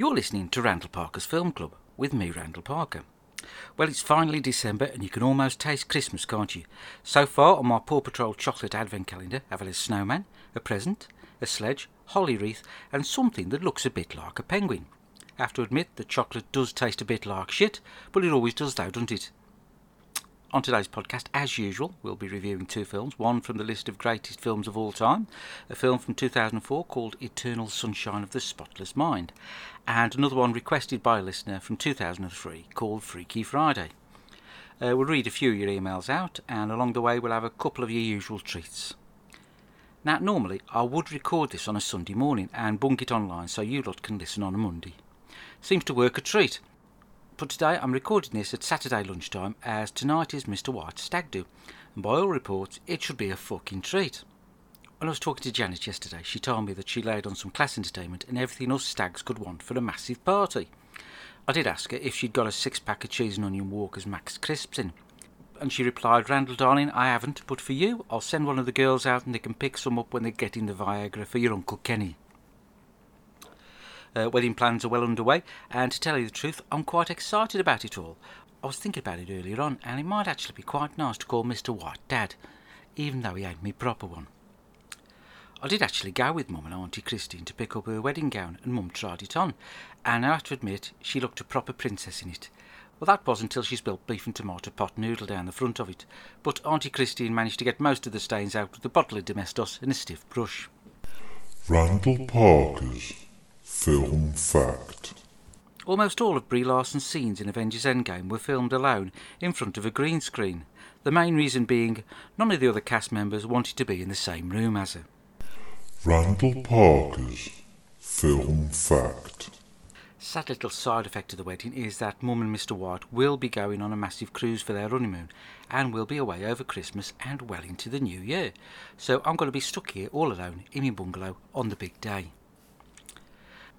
You're listening to Randall Parker's Film Club with me, Randall Parker. Well, it's finally December and you can almost taste Christmas, can't you? So far on my Paw Patrol chocolate advent calendar, I've had a snowman, a present, a sledge, holly wreath, and something that looks a bit like a penguin. I have to admit the chocolate does taste a bit like shit, but it always does though, doesn't it? On today's podcast, as usual, we'll be reviewing two films. One from the list of greatest films of all time, a film from 2004 called Eternal Sunshine of the Spotless Mind, and another one requested by a listener from 2003 called Freaky Friday. Uh, we'll read a few of your emails out, and along the way, we'll have a couple of your usual treats. Now, normally, I would record this on a Sunday morning and bunk it online so you lot can listen on a Monday. Seems to work a treat. But today I'm recording this at Saturday lunchtime as tonight is Mr. White's stag do, and by all reports it should be a fucking treat. When I was talking to Janet yesterday, she told me that she laid on some class entertainment and everything us stags could want for a massive party. I did ask her if she'd got a six pack of cheese and onion Walker's Max Crisps in, and she replied, Randall darling, I haven't, but for you, I'll send one of the girls out and they can pick some up when they're getting the Viagra for your Uncle Kenny. Uh, wedding plans are well underway, and to tell you the truth, I'm quite excited about it all. I was thinking about it earlier on, and it might actually be quite nice to call Mr. White Dad, even though he ain't me proper one. I did actually go with Mum and Auntie Christine to pick up her wedding gown, and Mum tried it on, and I have to admit she looked a proper princess in it. Well, that was until she spilt beef and tomato pot noodle down the front of it, but Auntie Christine managed to get most of the stains out with a bottle of Domestos and a stiff brush. Randall Parker's Film Fact. Almost all of Brie Larson's scenes in Avengers Endgame were filmed alone in front of a green screen. The main reason being none of the other cast members wanted to be in the same room as her. Randall Parker's Film Fact. Sad little side effect of the wedding is that Mum and Mr. White will be going on a massive cruise for their honeymoon and will be away over Christmas and well into the new year. So I'm going to be stuck here all alone in my bungalow on the big day.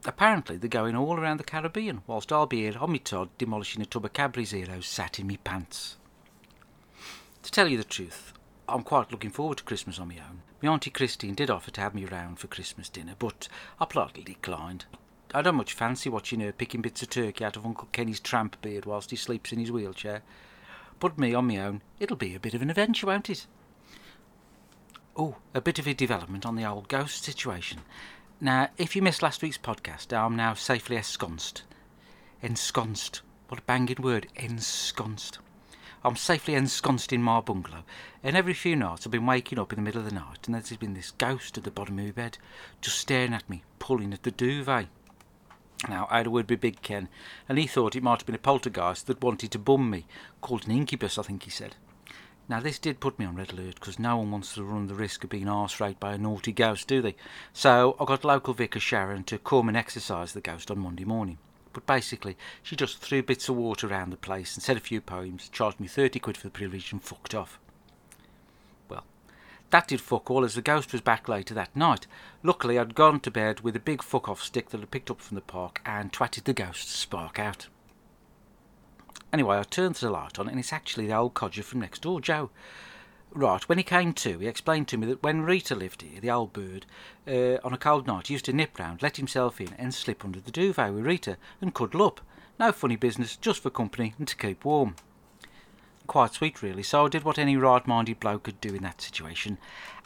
Apparently they're going all around the Caribbean, whilst I'll be here on me Todd demolishing a tub of Cadbury's Roses sat in me pants. To tell you the truth, I'm quite looking forward to Christmas on my own. My Auntie Christine did offer to have me round for Christmas dinner, but I politely declined. I don't much fancy watching her picking bits of turkey out of Uncle Kenny's tramp beard whilst he sleeps in his wheelchair. But me on my own, it'll be a bit of an adventure, won't it? Oh, a bit of a development on the old ghost situation. Now, if you missed last week's podcast, I'm now safely ensconced. Ensconced. What a banging word. Ensconced. I'm safely ensconced in my bungalow, and every few nights I've been waking up in the middle of the night, and there's been this ghost at the bottom of my bed, just staring at me, pulling at the duvet. Now, I had a word with Big Ken, and he thought it might have been a poltergeist that wanted to bum me, called an incubus, I think he said. Now, this did put me on red alert because no one wants to run the risk of being arse raped by a naughty ghost, do they? So I got local vicar Sharon to come and exorcise the ghost on Monday morning. But basically, she just threw bits of water around the place and said a few poems, charged me 30 quid for the privilege, and fucked off. Well, that did fuck all as the ghost was back later that night. Luckily, I'd gone to bed with a big fuck off stick that I'd picked up from the park and twatted the ghost's spark out. Anyway, I turned the light on, and it's actually the old codger from next door, Joe. Right, when he came to, he explained to me that when Rita lived here, the old bird, uh, on a cold night, used to nip round, let himself in, and slip under the duvet with Rita and cuddle up. No funny business, just for company and to keep warm. Quite sweet, really, so I did what any right minded bloke could do in that situation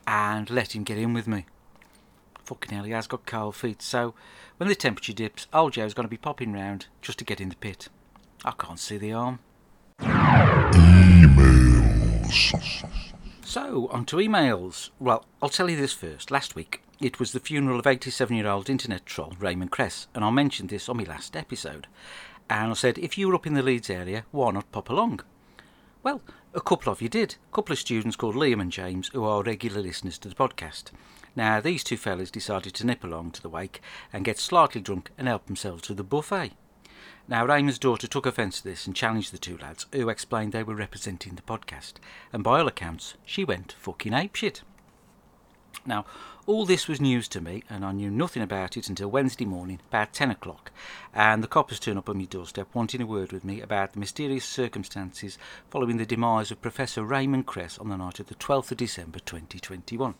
and let him get in with me. Fucking hell, he has got cold feet, so when the temperature dips, old Joe's going to be popping round just to get in the pit. I can't see the arm. Emails. So, on to emails. Well, I'll tell you this first. Last week, it was the funeral of 87 year old internet troll Raymond Cress, and I mentioned this on my last episode. And I said, if you were up in the Leeds area, why not pop along? Well, a couple of you did. A couple of students called Liam and James, who are regular listeners to the podcast. Now, these two fellas decided to nip along to the wake and get slightly drunk and help themselves to the buffet. Now, Raymond's daughter took offence to this and challenged the two lads, who explained they were representing the podcast, and by all accounts, she went fucking apeshit. Now, all this was news to me, and I knew nothing about it until Wednesday morning, about 10 o'clock, and the coppers turned up on my doorstep wanting a word with me about the mysterious circumstances following the demise of Professor Raymond Cress on the night of the 12th of December 2021.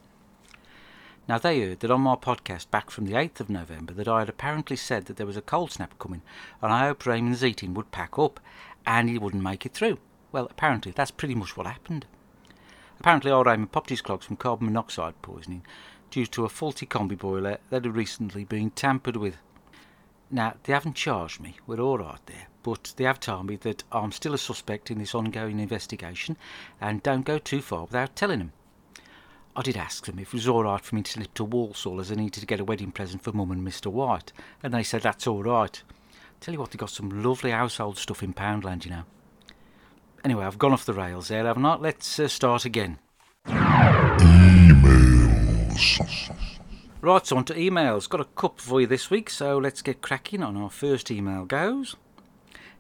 Now, they heard that on my podcast back from the 8th of November that I had apparently said that there was a cold snap coming and I hoped Raymond Zeating would pack up and he wouldn't make it through. Well, apparently that's pretty much what happened. Apparently, old Raymond popped his clogs from carbon monoxide poisoning due to a faulty combi boiler that had recently been tampered with. Now, they haven't charged me, we're all right there, but they have told me that I'm still a suspect in this ongoing investigation and don't go too far without telling them. I did ask them if it was all right for me to slip to Walsall as I needed to get a wedding present for Mum and Mr. White, and they said that's all right. Tell you what, they got some lovely household stuff in Poundland, you know. Anyway, I've gone off the rails there, haven't Let's uh, start again. Emails. Right, so on to emails. Got a cup for you this week, so let's get cracking on. Our first email goes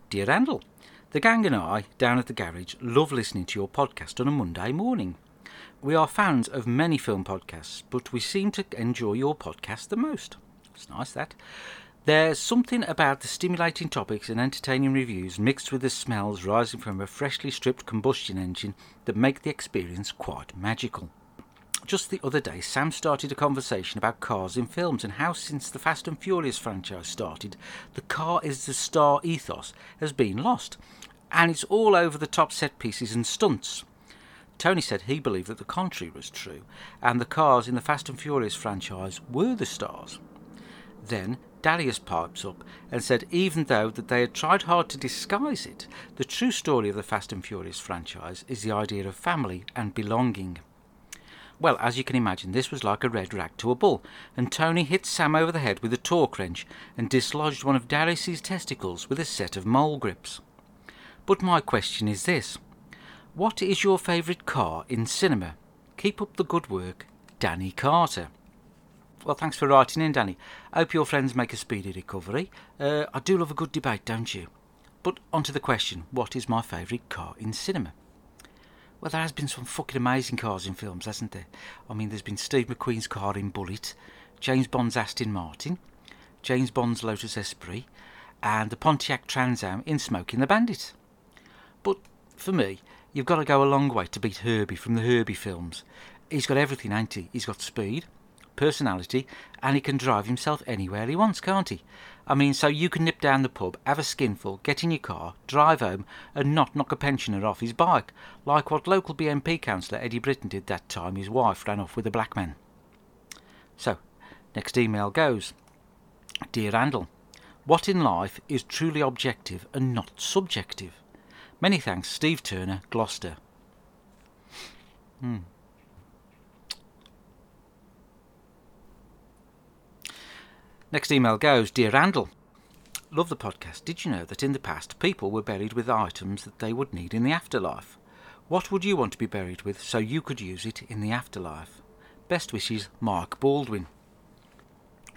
Dear Randall, the gang and I, down at the garage, love listening to your podcast on a Monday morning. We are fans of many film podcasts, but we seem to enjoy your podcast the most. It's nice that. There's something about the stimulating topics and entertaining reviews mixed with the smells rising from a freshly stripped combustion engine that make the experience quite magical. Just the other day, Sam started a conversation about cars in films and how, since the Fast and Furious franchise started, the car is the star ethos has been lost, and it's all over the top set pieces and stunts. Tony said he believed that the contrary was true, and the cars in the Fast and Furious franchise were the stars. Then Darius pipes up and said even though that they had tried hard to disguise it, the true story of the Fast and Furious franchise is the idea of family and belonging. Well, as you can imagine, this was like a red rag to a bull, and Tony hit Sam over the head with a torque wrench and dislodged one of Darius's testicles with a set of mole grips. But my question is this What is your favourite car in cinema? Keep up the good work, Danny Carter. Well, thanks for writing in, Danny. Hope your friends make a speedy recovery. Uh, I do love a good debate, don't you? But on to the question what is my favourite car in cinema? Well, there has been some fucking amazing cars in films, hasn't there? I mean, there's been Steve McQueen's car in Bullitt, James Bond's Aston Martin, James Bond's Lotus Esprit, and the Pontiac Trans Am in Smokey and the Bandit. But for me, you've got to go a long way to beat Herbie from the Herbie films. He's got everything, ain't he? He's got speed, personality, and he can drive himself anywhere he wants, can't he? I mean, so you can nip down the pub, have a skinful, get in your car, drive home, and not knock a pensioner off his bike, like what local BNP councillor Eddie Britton did that time his wife ran off with a black man. So, next email goes Dear Randall, what in life is truly objective and not subjective? Many thanks, Steve Turner, Gloucester. Hmm. Next email goes Dear Randall, love the podcast. Did you know that in the past people were buried with items that they would need in the afterlife? What would you want to be buried with so you could use it in the afterlife? Best wishes, Mark Baldwin.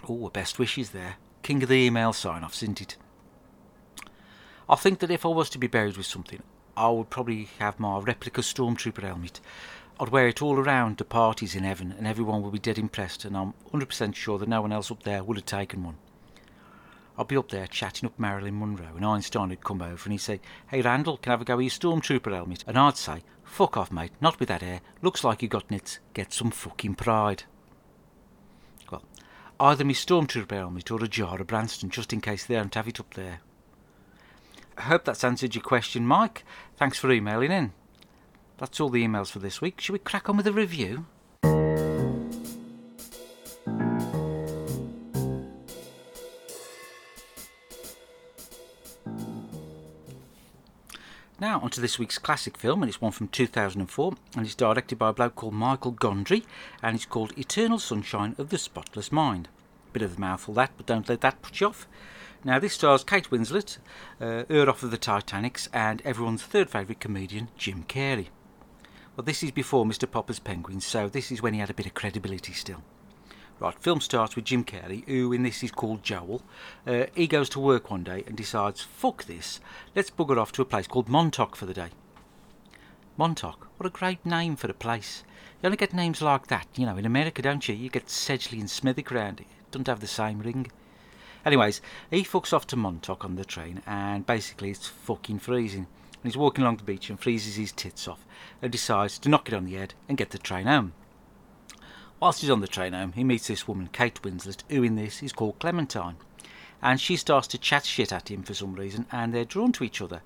Oh, best wishes there. King of the email sign offs, isn't it? I think that if I was to be buried with something, I would probably have my replica stormtrooper helmet. I'd wear it all around the parties in heaven, and everyone would be dead impressed, and I'm 100% sure that no one else up there would have taken one. I'd be up there chatting up Marilyn Monroe, and Einstein would come over and he'd say, Hey Randall, can I have a go with your stormtrooper helmet? And I'd say, Fuck off, mate, not with that hair. Looks like you got nits. Get some fucking pride. Well, either me stormtrooper helmet or a jar of Branston, just in case they don't have it up there. I hope that's answered your question, Mike. Thanks for emailing in. That's all the emails for this week. Should we crack on with a review? Now, on to this week's classic film, and it's one from 2004, and it's directed by a bloke called Michael Gondry, and it's called Eternal Sunshine of the Spotless Mind. Bit of a mouthful that, but don't let that put you off. Now, this stars Kate Winslet, uh, of the Titanics, and everyone's third favourite comedian, Jim Carrey. Well, this is before Mr. Popper's Penguins, so this is when he had a bit of credibility still. Right, film starts with Jim Carrey, who in this is called Joel. Uh, he goes to work one day and decides, fuck this, let's bugger off to a place called Montauk for the day. Montauk, what a great name for a place. You only get names like that, you know, in America, don't you? You get Sedgley and Smethwick around it. Don't have the same ring. Anyways, he fucks off to Montauk on the train, and basically it's fucking freezing. And he's walking along the beach and freezes his tits off, and decides to knock it on the head and get the train home. Whilst he's on the train home, he meets this woman, Kate Winslet, who in this is called Clementine. And she starts to chat shit at him for some reason, and they're drawn to each other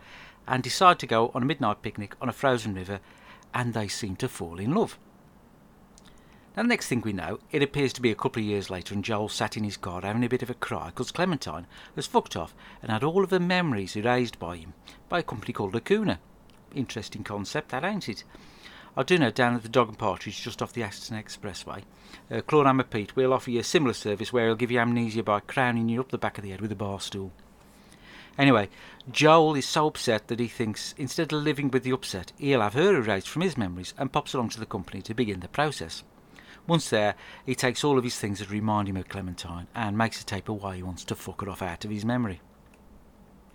and decide to go on a midnight picnic on a frozen river, and they seem to fall in love. Now, the next thing we know, it appears to be a couple of years later, and Joel sat in his car having a bit of a cry because Clementine was fucked off and had all of her memories erased by him by a company called Lacuna. Interesting concept, that ain't it? I do know down at the Dog and Partridge, just off the Aston Expressway, uh, Claude Pete will offer you a similar service where he'll give you amnesia by crowning you up the back of the head with a bar stool. Anyway, Joel is so upset that he thinks instead of living with the upset, he'll have her erased from his memories and pops along to the company to begin the process. Once there, he takes all of his things that remind him of Clementine and makes a tape of why he wants to fuck her off out of his memory.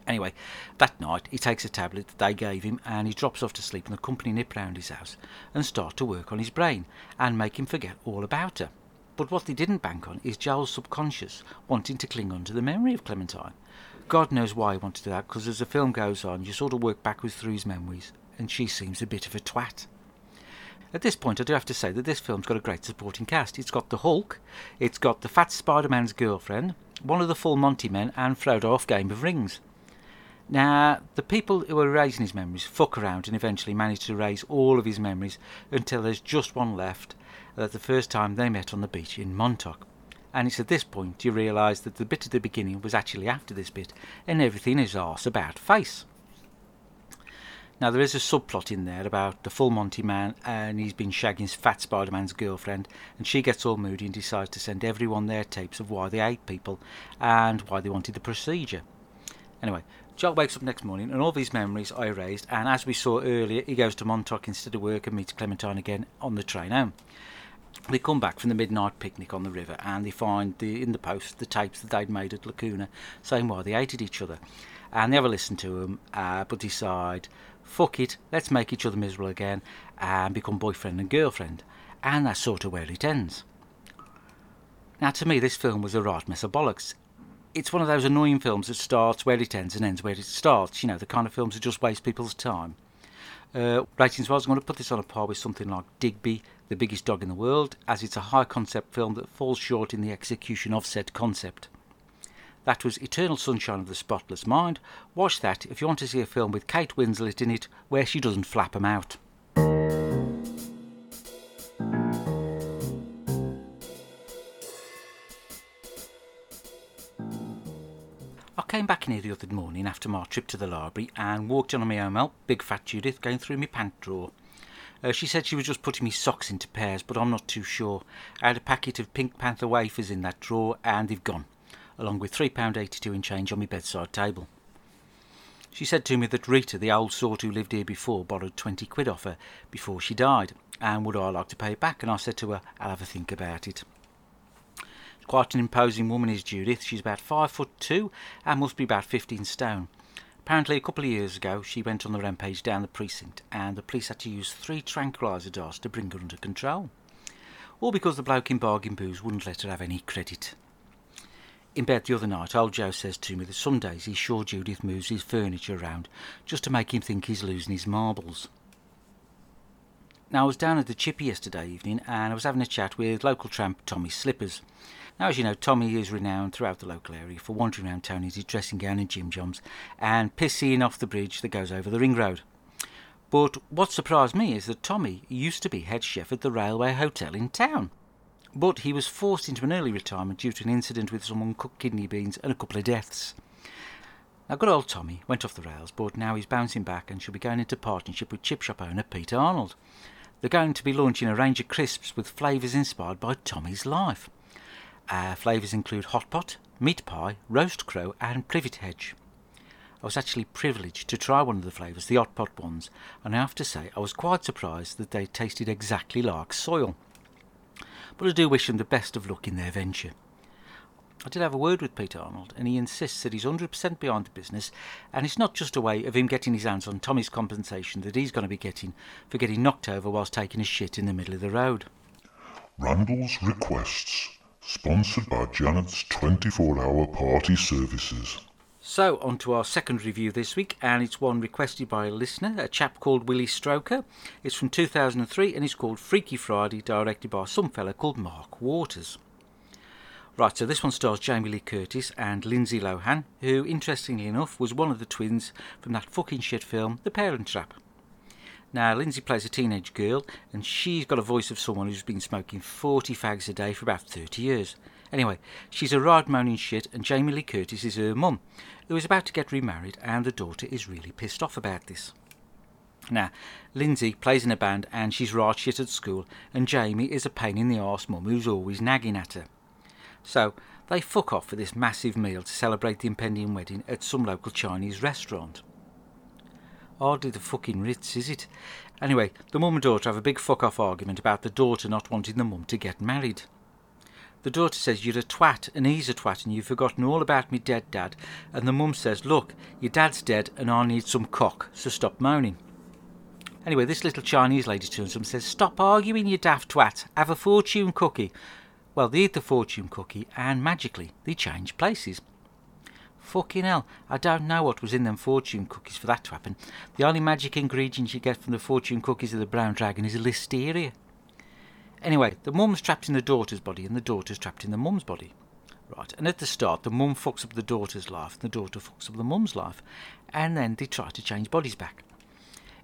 Anyway, that night he takes a tablet that they gave him and he drops off to sleep and the company nip round his house and start to work on his brain and make him forget all about her. But what they didn't bank on is Joel's subconscious wanting to cling on to the memory of Clementine. God knows why he wanted to do that because as the film goes on you sort of work backwards through his memories and she seems a bit of a twat. At this point, I do have to say that this film's got a great supporting cast. It's got the Hulk, it's got the Fat Spider Man's girlfriend, one of the full Monty men, and Frodo off Game of Rings. Now, the people who are erasing his memories fuck around and eventually manage to erase all of his memories until there's just one left that the first time they met on the beach in Montauk. And it's at this point you realise that the bit at the beginning was actually after this bit, and everything is arse about face. Now, there is a subplot in there about the full Monty man and he's been shagging Fat Spider Man's girlfriend, and she gets all moody and decides to send everyone their tapes of why they ate people and why they wanted the procedure. Anyway, Joel wakes up next morning and all these memories are erased, and as we saw earlier, he goes to Montauk instead of work and meets Clementine again on the train home. They come back from the midnight picnic on the river and they find the, in the post the tapes that they'd made at Lacuna saying why they hated each other. And they have a listen to them, uh, but decide fuck it, let's make each other miserable again and become boyfriend and girlfriend. And that's sort of where it ends. Now, to me, this film was a right mess of bollocks. It's one of those annoying films that starts where it ends and ends where it starts. You know, the kind of films that just waste people's time. Uh, ratings wise, I'm going to put this on a par with something like Digby, The Biggest Dog in the World, as it's a high concept film that falls short in the execution of said concept. That was Eternal Sunshine of the Spotless Mind. Watch that if you want to see a film with Kate Winslet in it where she doesn't flap 'em out. I came back in here the other morning after my trip to the library and walked on my own big fat Judith, going through my pant drawer. Uh, she said she was just putting me socks into pairs, but I'm not too sure. I had a packet of Pink Panther wafers in that drawer and they've gone along with £3.82 in change on my bedside table. She said to me that Rita, the old sort who lived here before, borrowed 20 quid off her before she died, and would I like to pay it back? And I said to her, I'll have a think about it. Quite an imposing woman is Judith. She's about five foot two and must be about 15 stone. Apparently, a couple of years ago, she went on the rampage down the precinct, and the police had to use three tranquiliser darts to bring her under control. All because the bloke in bargain booze wouldn't let her have any credit. In bed the other night, old Joe says to me that some days he's sure Judith moves his furniture around just to make him think he's losing his marbles. Now, I was down at the Chippy yesterday evening and I was having a chat with local tramp Tommy Slippers. Now, as you know, Tommy is renowned throughout the local area for wandering around town in his dressing gown and Jim Joms and pissing off the bridge that goes over the ring road. But what surprised me is that Tommy used to be head chef at the Railway Hotel in town but he was forced into an early retirement due to an incident with some uncooked kidney beans and a couple of deaths. Now, good old Tommy went off the rails, but now he's bouncing back and shall be going into partnership with chip shop owner Peter Arnold. They're going to be launching a range of crisps with flavours inspired by Tommy's life. Uh, flavours include hot pot, meat pie, roast crow, and privet hedge. I was actually privileged to try one of the flavours, the hot pot ones, and I have to say I was quite surprised that they tasted exactly like soil but I do wish them the best of luck in their venture. I did have a word with Peter Arnold, and he insists that he's 100% behind the business, and it's not just a way of him getting his hands on Tommy's compensation that he's going to be getting for getting knocked over whilst taking a shit in the middle of the road. Randall's Requests, sponsored by Janet's 24 hour party services. So, on to our second review this week, and it's one requested by a listener, a chap called Willie Stroker. It's from 2003 and it's called Freaky Friday, directed by some fella called Mark Waters. Right, so this one stars Jamie Lee Curtis and Lindsay Lohan, who, interestingly enough, was one of the twins from that fucking shit film, The Parent Trap. Now, Lindsay plays a teenage girl, and she's got a voice of someone who's been smoking 40 fags a day for about 30 years. Anyway, she's a ride moaning shit, and Jamie Lee Curtis is her mum, who is about to get remarried, and the daughter is really pissed off about this. Now, Lindsay plays in a band and she's right shit at school, and Jamie is a pain in the arse mum who's always nagging at her. So, they fuck off for this massive meal to celebrate the impending wedding at some local Chinese restaurant. Hardly the fucking Ritz, is it? Anyway, the mum and daughter have a big fuck off argument about the daughter not wanting the mum to get married. The daughter says, You're a twat and he's a twat and you've forgotten all about me dead dad. And the mum says, Look, your dad's dead and I need some cock, so stop moaning. Anyway, this little Chinese lady turns up and says, Stop arguing, you daft twat. Have a fortune cookie. Well, they eat the fortune cookie and magically they change places. Fucking hell, I don't know what was in them fortune cookies for that to happen. The only magic ingredient you get from the fortune cookies of the brown dragon is listeria. Anyway, the mum's trapped in the daughter's body and the daughter's trapped in the mum's body. Right, and at the start, the mum fucks up the daughter's life and the daughter fucks up the mum's life. And then they try to change bodies back.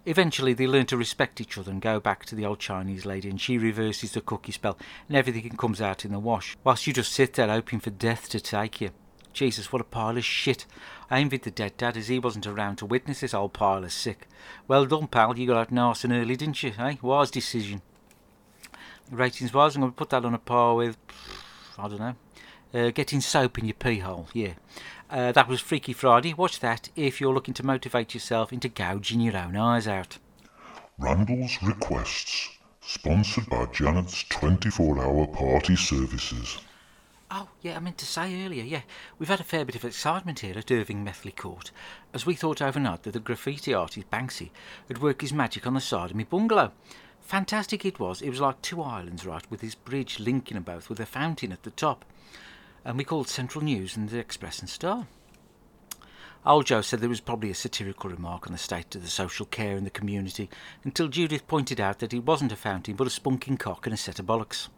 Eventually, they learn to respect each other and go back to the old Chinese lady, and she reverses the cookie spell, and everything comes out in the wash, whilst you just sit there hoping for death to take you. Jesus, what a pile of shit. I envied the dead dad as he wasn't around to witness this old pile of sick. Well done, pal, you got out nice and early, didn't you, eh? Wise decision. Ratings wise, I'm going to put that on a par with, I don't know, uh, getting soap in your pee hole, yeah. Uh, that was Freaky Friday. Watch that if you're looking to motivate yourself into gouging your own eyes out. Randall's Requests, sponsored by Janet's 24 hour party services. Oh, yeah, I meant to say earlier, yeah, we've had a fair bit of excitement here at Irving Methley Court, as we thought overnight that the graffiti artist Banksy had worked his magic on the side of my bungalow. Fantastic it was. It was like two islands, right, with this bridge linking them both with a fountain at the top. And we called Central News and the Express and Star. Old Joe said there was probably a satirical remark on the state of the social care in the community until Judith pointed out that it wasn't a fountain but a spunking cock and a set of bollocks.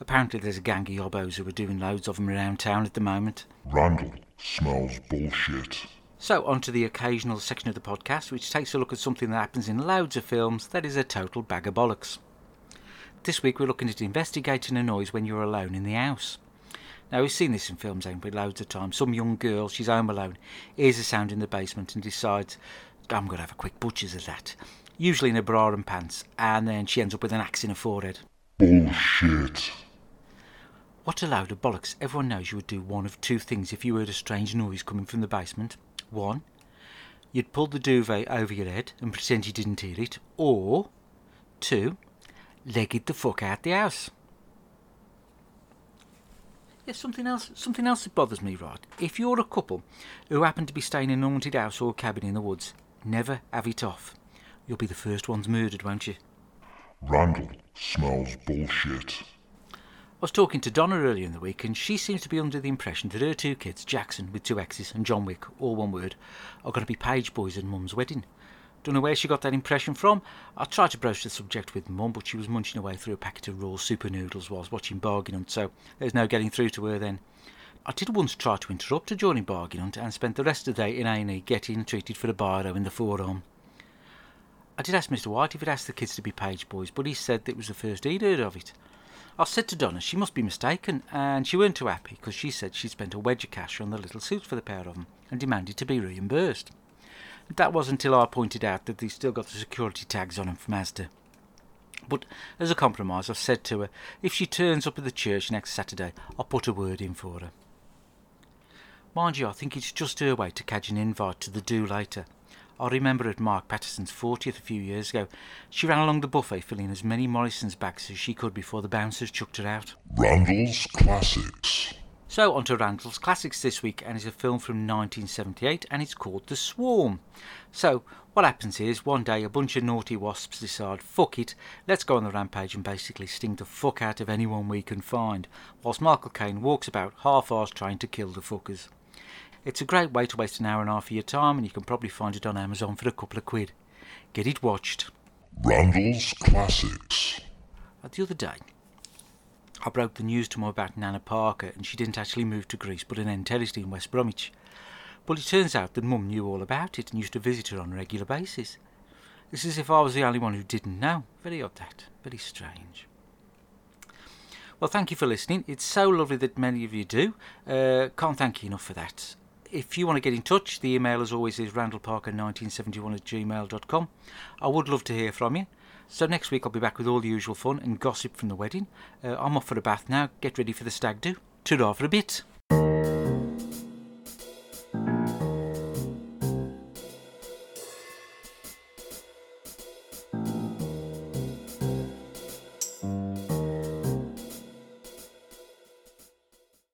Apparently there's a gang of yobbos who are doing loads of them around town at the moment. Randall smells bullshit. So, on to the occasional section of the podcast which takes a look at something that happens in loads of films that is a total bag of bollocks. This week we're looking at investigating a noise when you're alone in the house. Now, we've seen this in films, haven't we, loads of times. Some young girl, she's home alone, hears a sound in the basement and decides, I'm going to have a quick butcher's of that. Usually in a bra and pants, and then she ends up with an axe in her forehead. Bullshit. What a load of bollocks. Everyone knows you would do one of two things if you heard a strange noise coming from the basement. One, you'd pull the duvet over your head and pretend you didn't hear it. Or, two, leg it the fuck out the house. Yes, something else. Something else that bothers me, right? If you're a couple who happen to be staying in a haunted house or cabin in the woods, never have it off. You'll be the first ones murdered, won't you? Randall smells bullshit. I was talking to Donna earlier in the week, and she seems to be under the impression that her two kids, Jackson with two X's and John Wick, all one word, are going to be page boys at Mum's wedding. Don't know where she got that impression from. I tried to broach the subject with Mum, but she was munching away through a packet of raw super noodles whilst watching Bargain Hunt, so there's no getting through to her then. I did once try to interrupt her during Bargain Hunt and spent the rest of the day in A&E getting treated for a biro in the forearm. I did ask Mr White if he'd asked the kids to be page boys, but he said that it was the first he'd heard of it. I said to Donna she must be mistaken, and she weren't too happy because she said she'd spent a wedge of cash on the little suits for the pair of them and demanded to be reimbursed. That was until I pointed out that they still got the security tags on them from Asda. But as a compromise, I've said to her, if she turns up at the church next Saturday, I'll put a word in for her. Mind you, I think it's just her way to catch an invite to the do later. I remember at Mark Patterson's 40th a few years ago, she ran along the buffet filling as many Morrison's bags as she could before the bouncers chucked her out. Randall's Classics. So, on to Randall's Classics this week, and it's a film from 1978, and it's called The Swarm. So, what happens is, one day a bunch of naughty wasps decide, fuck it, let's go on the rampage and basically sting the fuck out of anyone we can find, whilst Michael Caine walks about half-arsed trying to kill the fuckers. It's a great way to waste an hour and a half of your time, and you can probably find it on Amazon for a couple of quid. Get it watched. Randall's Classics. The other day, I broke the news to mum about Nana Parker, and she didn't actually move to Greece but an enterist in West Bromwich. But it turns out that mum knew all about it and used to visit her on a regular basis. It's as if I was the only one who didn't know. Very odd that. Very strange. Well, thank you for listening. It's so lovely that many of you do. Uh, can't thank you enough for that. If you want to get in touch, the email as always is randallparker1971 at gmail.com. I would love to hear from you. So next week I'll be back with all the usual fun and gossip from the wedding. Uh, I'm off for a bath now. Get ready for the stag do. Ta-ra for a bit.